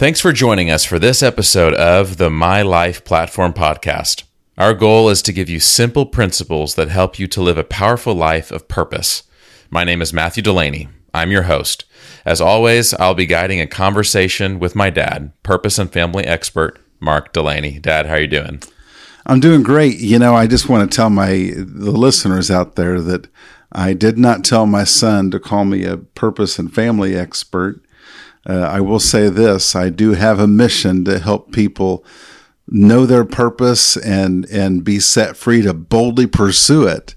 Thanks for joining us for this episode of the My Life Platform Podcast. Our goal is to give you simple principles that help you to live a powerful life of purpose. My name is Matthew Delaney. I'm your host. As always, I'll be guiding a conversation with my dad, purpose and family expert, Mark Delaney. Dad, how are you doing? I'm doing great. You know, I just want to tell my the listeners out there that I did not tell my son to call me a purpose and family expert. Uh, I will say this: I do have a mission to help people know their purpose and and be set free to boldly pursue it.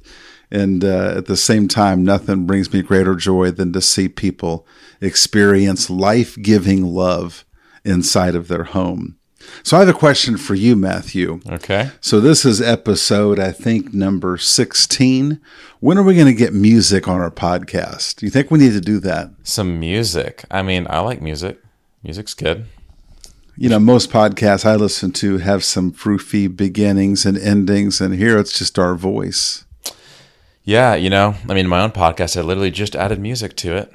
And uh, at the same time, nothing brings me greater joy than to see people experience life giving love inside of their home. So I have a question for you, Matthew. Okay. So this is episode, I think, number 16. When are we going to get music on our podcast? Do you think we need to do that? Some music. I mean, I like music. Music's good. You know, most podcasts I listen to have some froofy beginnings and endings, and here it's just our voice. Yeah, you know, I mean, my own podcast, I literally just added music to it.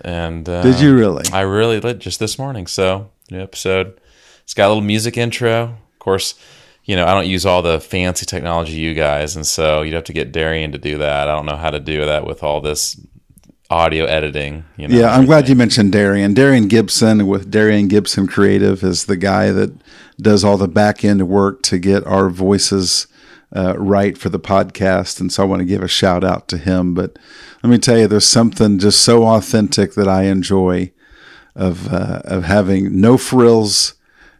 And uh, did you really? I really did just this morning. So, new episode. It's got a little music intro. Of course, you know, I don't use all the fancy technology you guys, and so you'd have to get Darien to do that. I don't know how to do that with all this audio editing. You know, yeah, I'm glad you mentioned Darien. Darien Gibson with Darien Gibson Creative is the guy that does all the back end work to get our voices uh, right for the podcast. And so I want to give a shout out to him. But let me tell you, there's something just so authentic that I enjoy of uh, of having no frills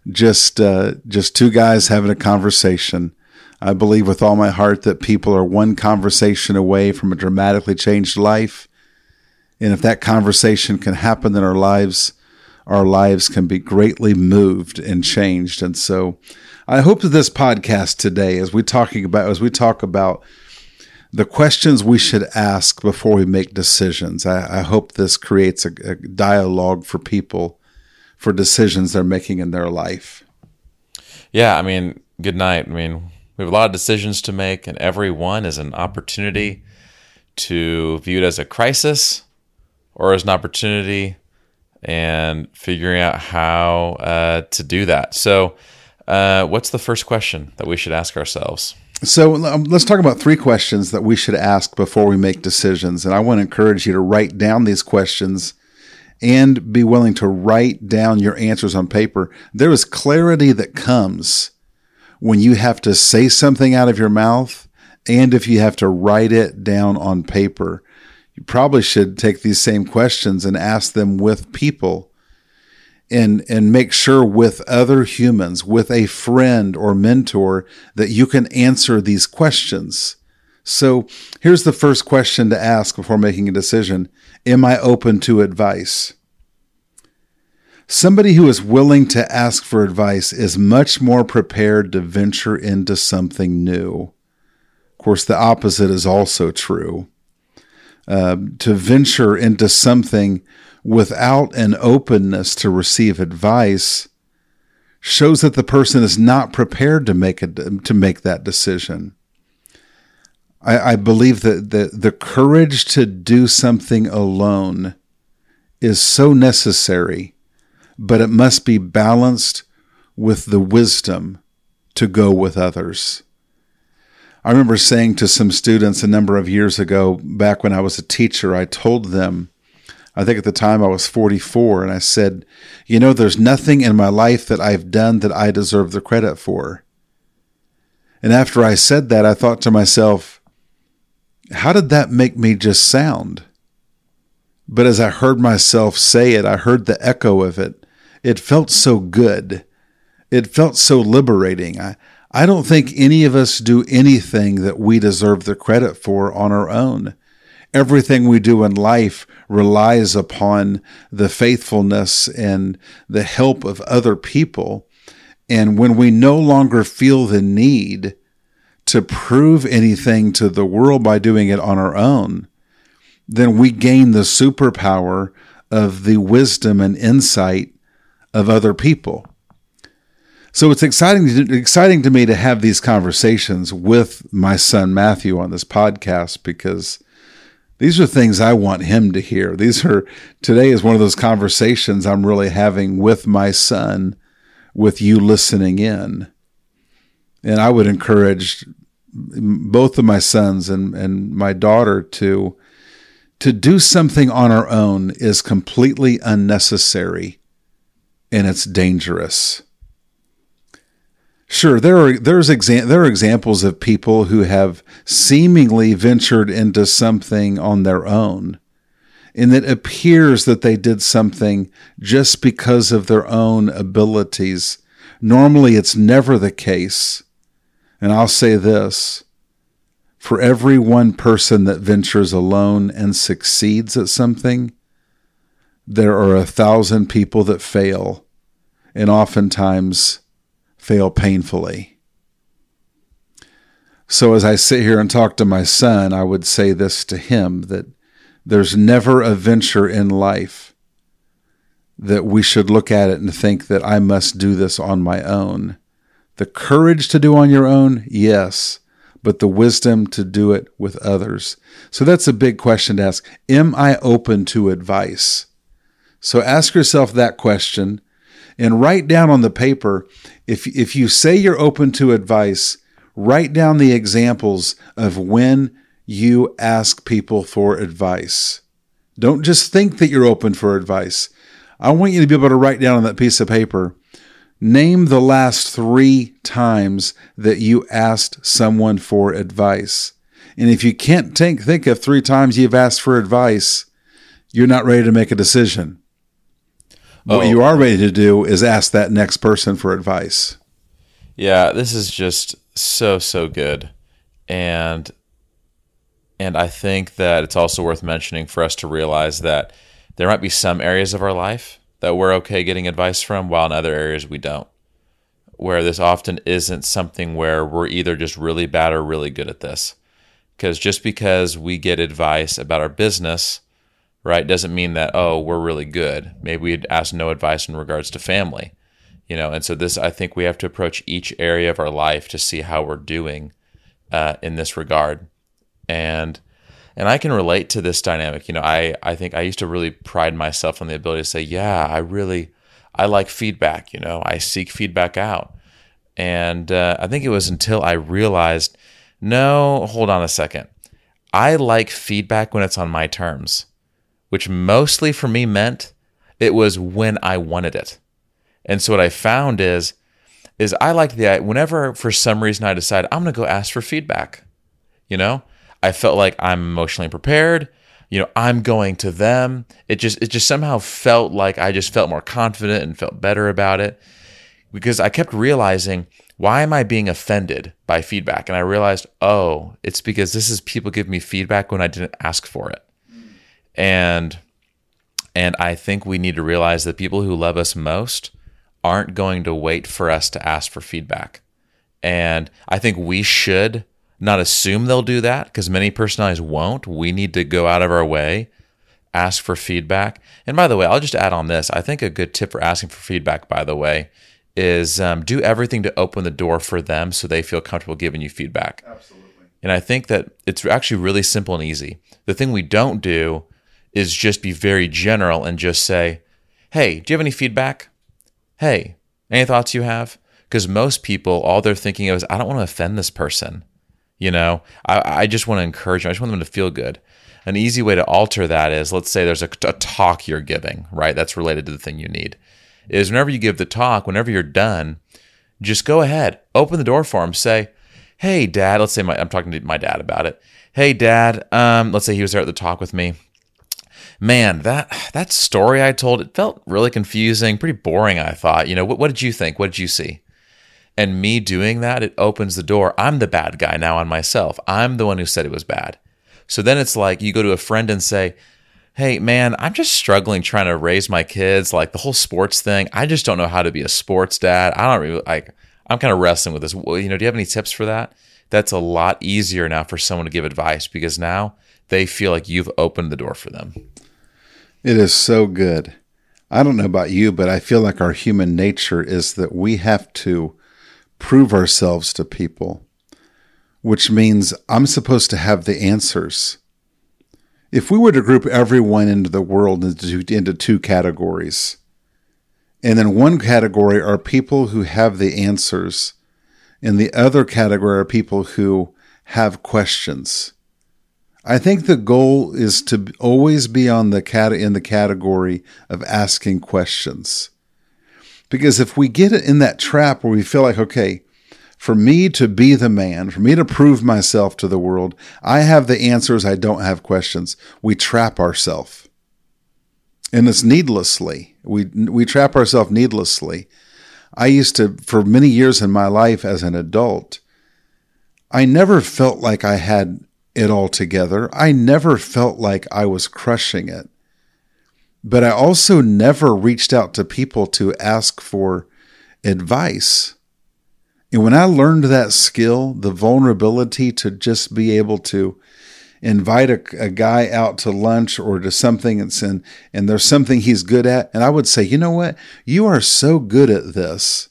just uh, just two guys having a conversation. I believe with all my heart that people are one conversation away from a dramatically changed life. And if that conversation can happen in our lives, our lives can be greatly moved and changed. And so I hope that this podcast today, as we talking about as we talk about the questions we should ask before we make decisions, I, I hope this creates a, a dialogue for people for decisions they're making in their life. Yeah, I mean, good night. I mean, we have a lot of decisions to make, and every one is an opportunity to view it as a crisis or as an opportunity and figuring out how uh, to do that. So, uh, what's the first question that we should ask ourselves? So, um, let's talk about three questions that we should ask before we make decisions. And I want to encourage you to write down these questions and be willing to write down your answers on paper. There is clarity that comes when you have to say something out of your mouth and if you have to write it down on paper. You probably should take these same questions and ask them with people and and make sure with other humans, with a friend or mentor that you can answer these questions. So, here's the first question to ask before making a decision. Am I open to advice? Somebody who is willing to ask for advice is much more prepared to venture into something new. Of course, the opposite is also true. Uh, to venture into something without an openness to receive advice shows that the person is not prepared to make a, to make that decision. I, I believe that the, the courage to do something alone is so necessary, but it must be balanced with the wisdom to go with others. I remember saying to some students a number of years ago, back when I was a teacher, I told them, I think at the time I was 44, and I said, You know, there's nothing in my life that I've done that I deserve the credit for. And after I said that, I thought to myself, how did that make me just sound? But as I heard myself say it, I heard the echo of it. It felt so good. It felt so liberating. I, I don't think any of us do anything that we deserve the credit for on our own. Everything we do in life relies upon the faithfulness and the help of other people. And when we no longer feel the need to prove anything to the world by doing it on our own, then we gain the superpower of the wisdom and insight of other people. So it's exciting, exciting to me to have these conversations with my son Matthew on this podcast because These are things I want him to hear. These are, today is one of those conversations I'm really having with my son, with you listening in. And I would encourage both of my sons and, and my daughter to, to do something on our own is completely unnecessary and it's dangerous. Sure, there are there's exa- there are examples of people who have seemingly ventured into something on their own, and it appears that they did something just because of their own abilities. Normally, it's never the case. And I'll say this for every one person that ventures alone and succeeds at something, there are a thousand people that fail, and oftentimes fail painfully. So, as I sit here and talk to my son, I would say this to him that there's never a venture in life that we should look at it and think that I must do this on my own. The courage to do on your own, yes, but the wisdom to do it with others. So that's a big question to ask. Am I open to advice? So ask yourself that question and write down on the paper if if you say you're open to advice, write down the examples of when you ask people for advice. Don't just think that you're open for advice. I want you to be able to write down on that piece of paper name the last 3 times that you asked someone for advice. And if you can't think think of 3 times you've asked for advice, you're not ready to make a decision. What oh. you are ready to do is ask that next person for advice. Yeah, this is just so so good. And and I think that it's also worth mentioning for us to realize that there might be some areas of our life that we're okay getting advice from while in other areas we don't. Where this often isn't something where we're either just really bad or really good at this. Because just because we get advice about our business right doesn't mean that oh we're really good maybe we'd ask no advice in regards to family you know and so this i think we have to approach each area of our life to see how we're doing uh, in this regard and and i can relate to this dynamic you know i i think i used to really pride myself on the ability to say yeah i really i like feedback you know i seek feedback out and uh, i think it was until i realized no hold on a second i like feedback when it's on my terms which mostly for me meant it was when I wanted it. And so what I found is is I like the whenever for some reason I decide I'm going to go ask for feedback. You know, I felt like I'm emotionally prepared. You know, I'm going to them. It just it just somehow felt like I just felt more confident and felt better about it because I kept realizing why am I being offended by feedback? And I realized, oh, it's because this is people give me feedback when I didn't ask for it and and I think we need to realize that people who love us most aren't going to wait for us to ask for feedback. And I think we should not assume they'll do that because many personalities won't. We need to go out of our way, ask for feedback. And by the way, I'll just add on this. I think a good tip for asking for feedback, by the way, is um, do everything to open the door for them so they feel comfortable giving you feedback. Absolutely. And I think that it's actually really simple and easy. The thing we don't do is just be very general and just say, hey, do you have any feedback? Hey, any thoughts you have? Because most people, all they're thinking of is, I don't want to offend this person. You know, I, I just want to encourage them. I just want them to feel good. An easy way to alter that is let's say there's a, a talk you're giving, right? That's related to the thing you need. Is whenever you give the talk, whenever you're done, just go ahead, open the door for them. Say, hey, dad, let's say my, I'm talking to my dad about it. Hey, dad, um, let's say he was there at the talk with me man, that that story I told it felt really confusing, pretty boring. I thought, you know, what, what did you think? What did you see? And me doing that, it opens the door. I'm the bad guy now on myself. I'm the one who said it was bad. So then it's like you go to a friend and say, Hey, man, I'm just struggling trying to raise my kids. Like the whole sports thing, I just don't know how to be a sports dad. I don't really like, I'm kind of wrestling with this. Well, you know, do you have any tips for that? That's a lot easier now for someone to give advice because now they feel like you've opened the door for them. It is so good. I don't know about you, but I feel like our human nature is that we have to prove ourselves to people, which means I'm supposed to have the answers. if we were to group everyone into the world into, into two categories, and then one category are people who have the answers, and the other category are people who have questions. I think the goal is to always be on the cat in the category of asking questions. Because if we get in that trap where we feel like, okay, for me to be the man, for me to prove myself to the world, I have the answers, I don't have questions. We trap ourselves. And it's needlessly. We we trap ourselves needlessly. I used to for many years in my life as an adult, I never felt like I had it all together. I never felt like I was crushing it. But I also never reached out to people to ask for advice. And when I learned that skill, the vulnerability to just be able to invite a, a guy out to lunch or to something and, and, and there's something he's good at, and I would say, you know what? You are so good at this.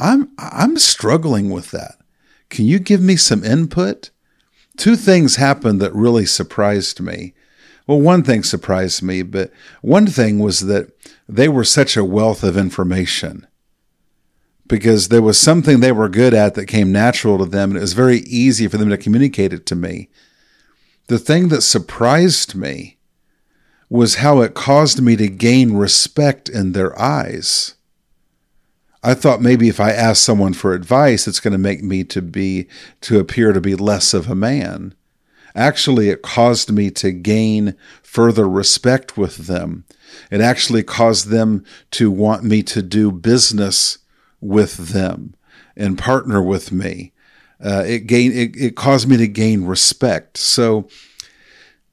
I'm I'm struggling with that. Can you give me some input? Two things happened that really surprised me. Well, one thing surprised me, but one thing was that they were such a wealth of information because there was something they were good at that came natural to them, and it was very easy for them to communicate it to me. The thing that surprised me was how it caused me to gain respect in their eyes. I thought maybe if I asked someone for advice, it's going to make me to be to appear to be less of a man. Actually, it caused me to gain further respect with them. It actually caused them to want me to do business with them and partner with me. Uh, it gain it, it caused me to gain respect. So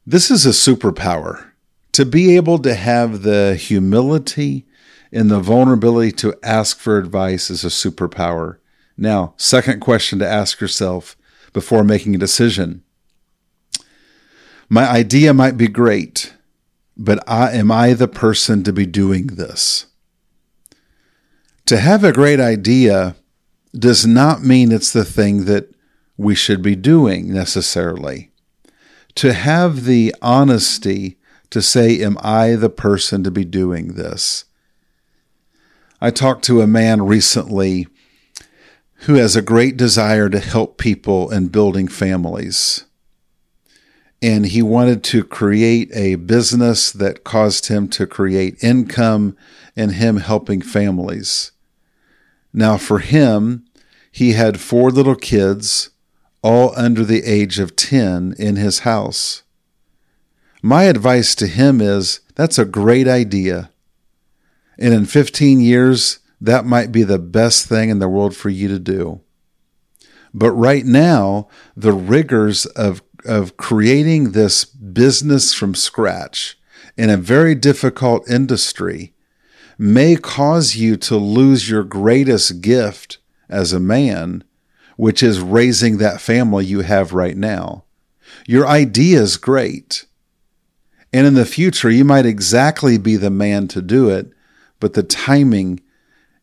this is a superpower to be able to have the humility and the vulnerability to ask for advice is a superpower. Now, second question to ask yourself before making a decision my idea might be great, but I, am I the person to be doing this? To have a great idea does not mean it's the thing that we should be doing necessarily. To have the honesty to say, Am I the person to be doing this? I talked to a man recently who has a great desire to help people in building families and he wanted to create a business that caused him to create income and him helping families. Now, for him, he had four little kids, all under the age of 10, in his house. My advice to him is that's a great idea. And in 15 years, that might be the best thing in the world for you to do. But right now, the rigors of of creating this business from scratch in a very difficult industry may cause you to lose your greatest gift as a man, which is raising that family you have right now. Your idea is great. And in the future, you might exactly be the man to do it, but the timing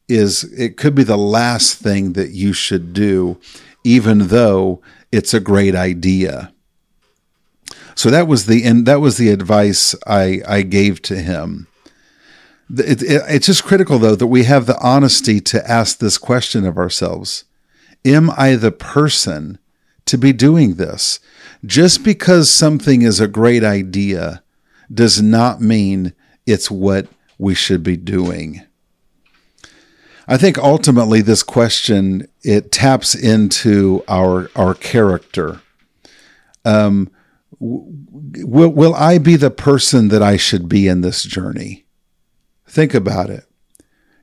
is, it could be the last thing that you should do, even though it's a great idea. So that was the and that was the advice I I gave to him. It, it, it's just critical though that we have the honesty to ask this question of ourselves: Am I the person to be doing this? Just because something is a great idea does not mean it's what we should be doing. I think ultimately this question it taps into our our character. Um, will, will I be the person that I should be in this journey? Think about it.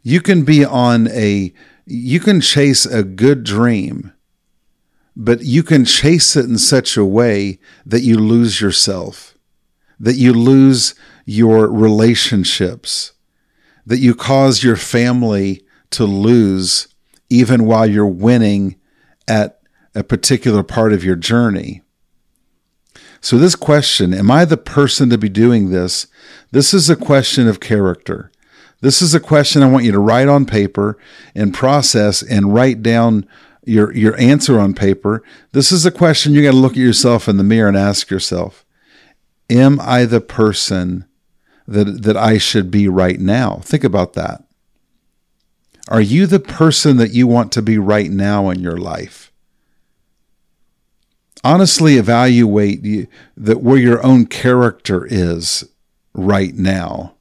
You can be on a, you can chase a good dream, but you can chase it in such a way that you lose yourself, that you lose your relationships, that you cause your family to lose even while you're winning at a particular part of your journey. So, this question, am I the person to be doing this? This is a question of character. This is a question I want you to write on paper and process and write down your, your answer on paper. This is a question you got to look at yourself in the mirror and ask yourself Am I the person that, that I should be right now? Think about that. Are you the person that you want to be right now in your life? Honestly evaluate that where your own character is right now.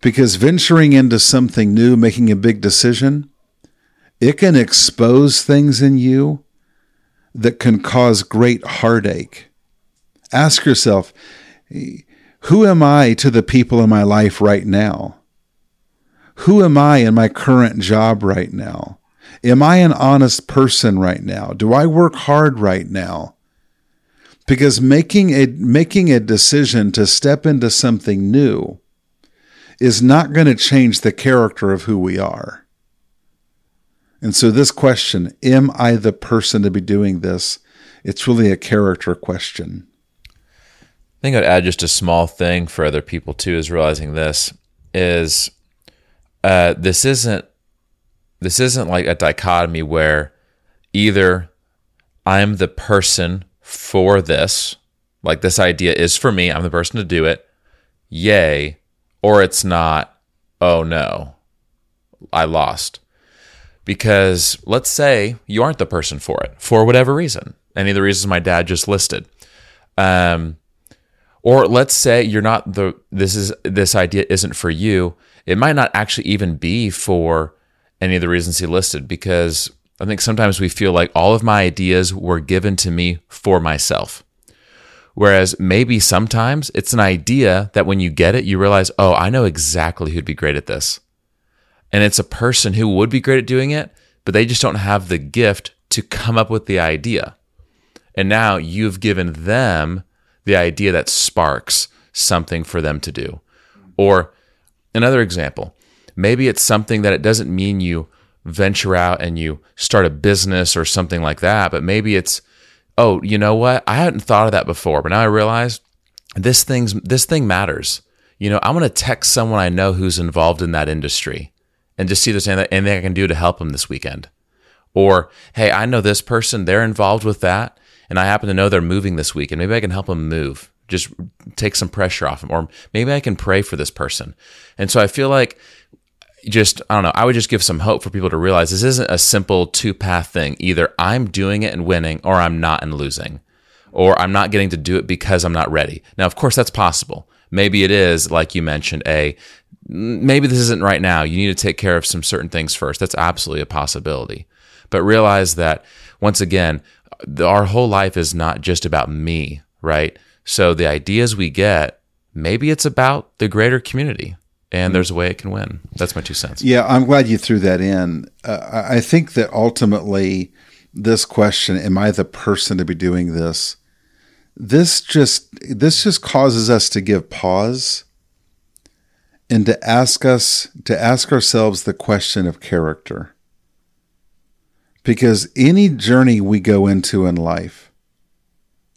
Because venturing into something new, making a big decision, it can expose things in you that can cause great heartache. Ask yourself, who am I to the people in my life right now? Who am I in my current job right now? Am I an honest person right now? Do I work hard right now? Because making a making a decision to step into something new is not going to change the character of who we are. And so this question, am I the person to be doing this? It's really a character question. I think I'd add just a small thing for other people too is realizing this is uh, this isn't this isn't like a dichotomy where either I'm the person for this, like this idea is for me, I'm the person to do it, yay, or it's not, oh no, I lost. Because let's say you aren't the person for it for whatever reason, any of the reasons my dad just listed. Um, or let's say you're not the this is this idea isn't for you it might not actually even be for any of the reasons he listed because I think sometimes we feel like all of my ideas were given to me for myself. Whereas maybe sometimes it's an idea that when you get it, you realize, oh, I know exactly who'd be great at this. And it's a person who would be great at doing it, but they just don't have the gift to come up with the idea. And now you've given them the idea that sparks something for them to do. Or Another example, maybe it's something that it doesn't mean you venture out and you start a business or something like that, but maybe it's, oh, you know what? I hadn't thought of that before, but now I realize this thing's this thing matters. You know, I'm to text someone I know who's involved in that industry and just see if there's anything I can do to help them this weekend. Or, hey, I know this person, they're involved with that, and I happen to know they're moving this week, and maybe I can help them move just take some pressure off them, or maybe i can pray for this person and so i feel like just i don't know i would just give some hope for people to realize this isn't a simple two path thing. Either i'm doing it and winning or i'm not and losing. Or i'm not getting to do it because i'm not ready. Now of course that's possible. Maybe it is like you mentioned a maybe this isn't right now. You need to take care of some certain things first. That's absolutely a possibility. But realize that once again our whole life is not just about me right? So the ideas we get, maybe it's about the greater community and there's a way it can win. That's my two cents. Yeah, I'm glad you threw that in. Uh, I think that ultimately, this question, "Am I the person to be doing this?" This just this just causes us to give pause and to ask us to ask ourselves the question of character. Because any journey we go into in life,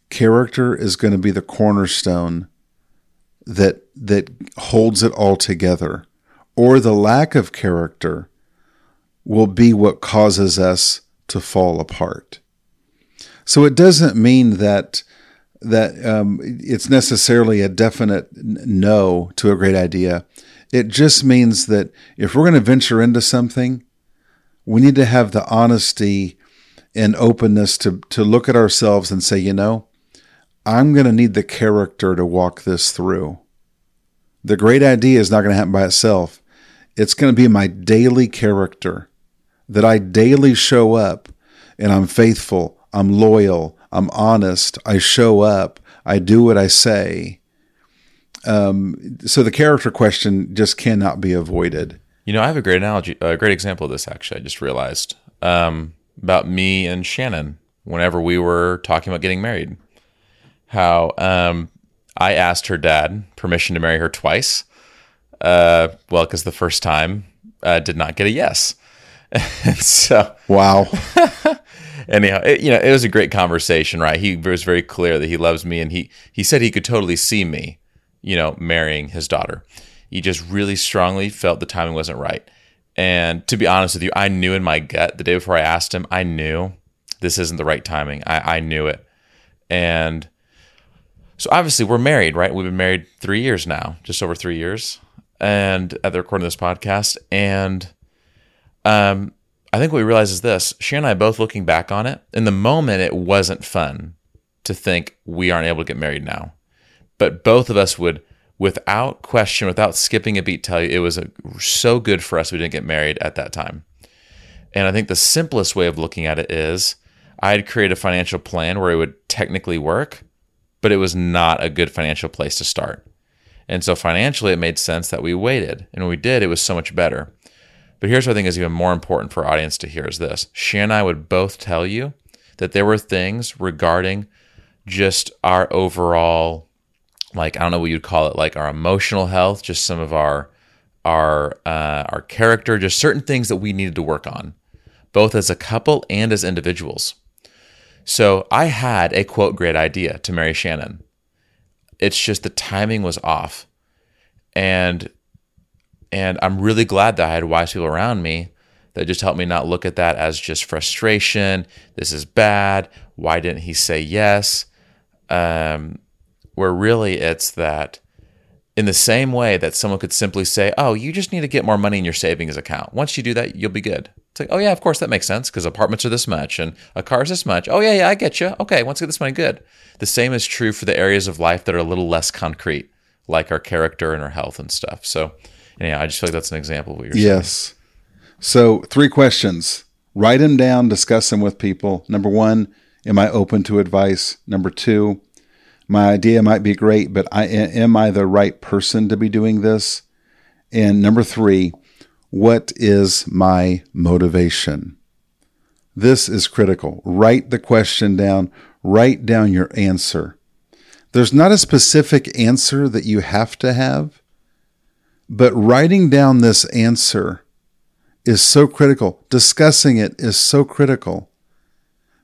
character is going to be the cornerstone that that holds it all together. Or the lack of character will be what causes us to fall apart. So it doesn't mean that that um, it's necessarily a definite no to a great idea. It just means that if we're going to venture into something we need to have the honesty and openness to to look at ourselves and say you know I'm going to need the character to walk this through. The great idea is not going to happen by itself. It's going to be my daily character that I daily show up and I'm faithful, I'm loyal, I'm honest, I show up, I do what I say. Um, so the character question just cannot be avoided. You know, I have a great analogy, a great example of this. Actually, I just realized um, about me and Shannon whenever we were talking about getting married how um, I asked her dad permission to marry her twice. Uh, well, because the first time uh, did not get a yes. so wow. anyhow, it, you know, it was a great conversation, right? He was very clear that he loves me, and he he said he could totally see me, you know, marrying his daughter. He just really strongly felt the timing wasn't right. And to be honest with you, I knew in my gut the day before I asked him, I knew this isn't the right timing. I, I knew it. And So obviously we're married, right? We've been married three years now, just over three years, and at the recording of this podcast. And um, I think what we realize is this: she and I both looking back on it. In the moment, it wasn't fun to think we aren't able to get married now, but both of us would, without question, without skipping a beat, tell you it was a, so good for us we didn't get married at that time. And I think the simplest way of looking at it is I had created a financial plan where it would technically work, but it was not a good financial place to start. And so financially, it made sense that we waited. And when we did, it was so much better. But here's what I think is even more important for our audience to hear is this. She and I would both tell you that there were things regarding just our overall, like, I don't know what you'd call it, like our emotional health, just some of our our uh, our character, just certain things that we needed to work on, both as a couple and as individuals. So I had a quote great idea to marry Shannon. It's just the timing was off. And and I'm really glad that I had wise people around me that just helped me not look at that as just frustration. This is bad. Why didn't he say yes? Um, where really it's that in the same way that someone could simply say, Oh, you just need to get more money in your savings account. Once you do that, you'll be good. It's like, Oh, yeah, of course that makes sense because apartments are this much and a car is this much. Oh, yeah, yeah, I get you. Okay, once you get this money, good. The same is true for the areas of life that are a little less concrete, like our character and our health and stuff. So, yeah, I just feel like that's an example of what you're yes. saying. Yes. So, three questions. Write them down, discuss them with people. Number one, am I open to advice? Number two, my idea might be great, but I, am I the right person to be doing this? And number three, what is my motivation? This is critical. Write the question down, write down your answer. There's not a specific answer that you have to have, but writing down this answer is so critical. Discussing it is so critical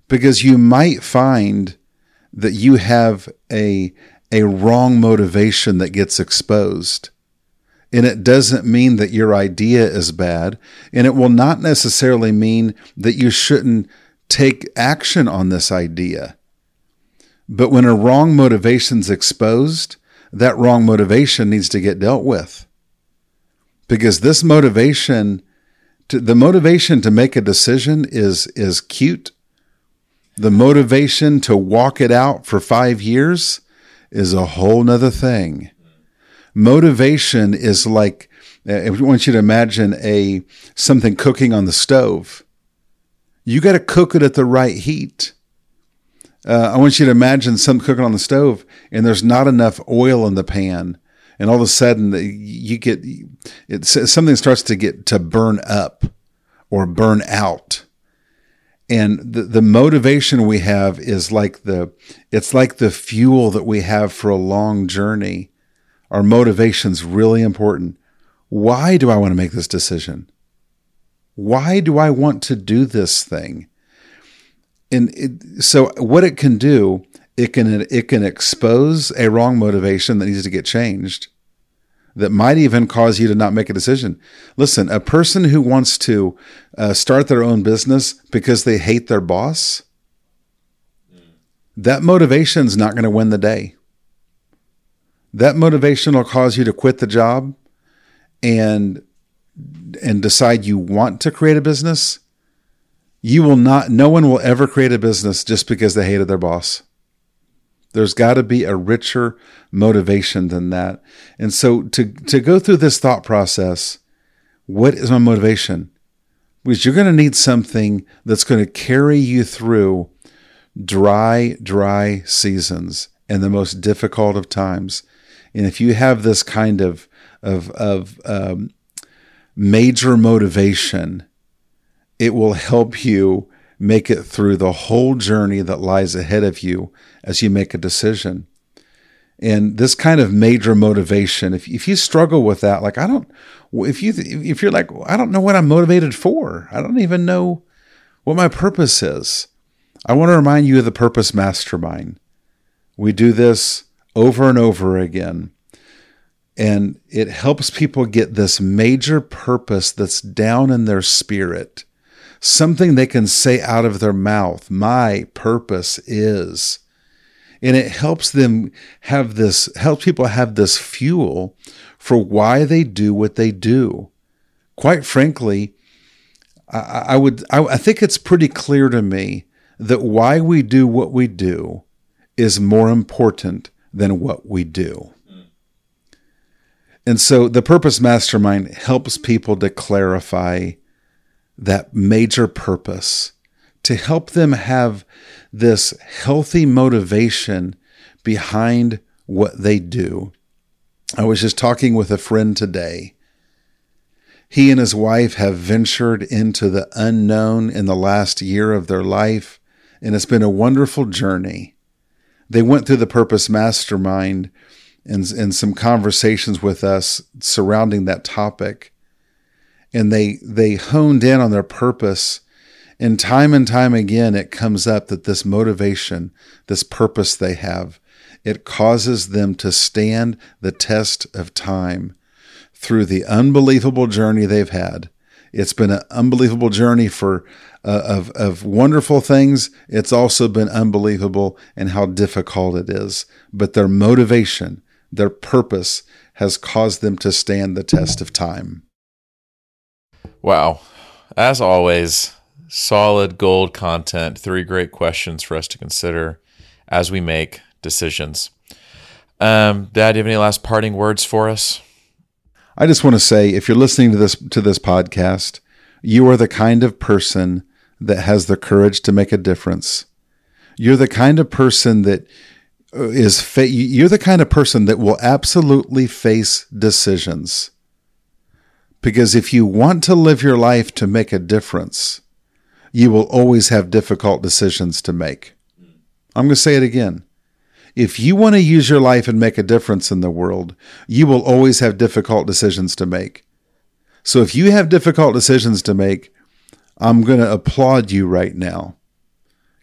because you might find that you have a a wrong motivation that gets exposed. And it doesn't mean that your idea is bad. And it will not necessarily mean that you shouldn't take action on this idea. But when a wrong motivation is exposed, that wrong motivation needs to get dealt with. Because this motivation, to, the motivation to make a decision is, is cute the motivation to walk it out for five years is a whole nother thing. Motivation is like I want you to imagine a something cooking on the stove. You got to cook it at the right heat. Uh, I want you to imagine something cooking on the stove, and there's not enough oil in the pan, and all of a sudden you get it, something starts to get to burn up or burn out and the, the motivation we have is like the it's like the fuel that we have for a long journey our motivation's really important why do i want to make this decision why do i want to do this thing and it, so what it can do it can it can expose a wrong motivation that needs to get changed that might even cause you to not make a decision. Listen, a person who wants to uh, start their own business because they hate their boss, that motivation is not going to win the day. That motivation will cause you to quit the job and and decide you want to create a business. You will not no one will ever create a business just because they hated their boss. There's got to be a richer motivation than that. And so to, to go through this thought process, what is my motivation? Because you're going to need something that's going to carry you through dry, dry seasons and the most difficult of times. And if you have this kind of, of, of um, major motivation, it will help you make it through the whole journey that lies ahead of you as you make a decision. And this kind of major motivation, if, if you struggle with that, like I don't, if you if you're like I don't know what I'm motivated for, I don't even know what my purpose is. I want to remind you of the Purpose Mastermind. We do this over and over again. And it helps people get this major purpose that's down in their spirit something they can say out of their mouth. My purpose is. and it helps them have this helps people have this fuel for why they do what they do quite frankly i, I would I, I think it's pretty clear to me that why we do what we do is more important than what we do and so the purpose mastermind helps people to clarify that major purpose to help them have this healthy motivation behind what they do. I was just talking with a friend today. He and his wife have ventured into the unknown in the last year of their life, and it's been a wonderful journey. They went through the Purpose Mastermind and, and some conversations with us surrounding that topic. And they, they honed in on their purpose and time and time again, it comes up that this motivation, this purpose they have, it causes them to stand the test of time through the unbelievable journey they've had. It's been an unbelievable journey for uh, of of wonderful things. It's also been unbelievable and how difficult it is. But their motivation, their purpose, has caused them to stand the test of time. Wow, as always, solid gold content, three great questions for us to consider as we make decisions. Um, Dad, do you have any last parting words for us? I just want to say, if you're listening to this to this podcast, you are the kind of person that has the courage to make a difference. You're the kind of person that uh, fa- you're the kind of person that will absolutely face decisions. Because if you want to live your life to make a difference, you will always have difficult decisions to make. I'm going to say it again. If you want to use your life and make a difference in the world, you will always have difficult decisions to make. So if you have difficult decisions to make, I'm going to applaud you right now.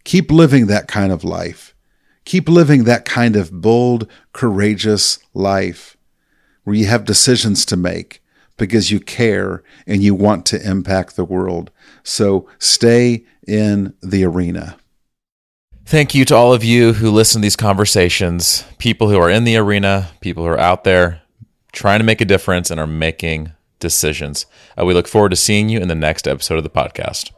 Keep living that kind of life. Keep living that kind of bold, courageous life where you have decisions to make because you care and you want to impact the world. So stay in the arena. Thank you to all of you who listen to these conversations, people who are in the arena, people who are out there trying to make a difference and are making decisions. Uh, we look forward to seeing you in the next episode of the podcast.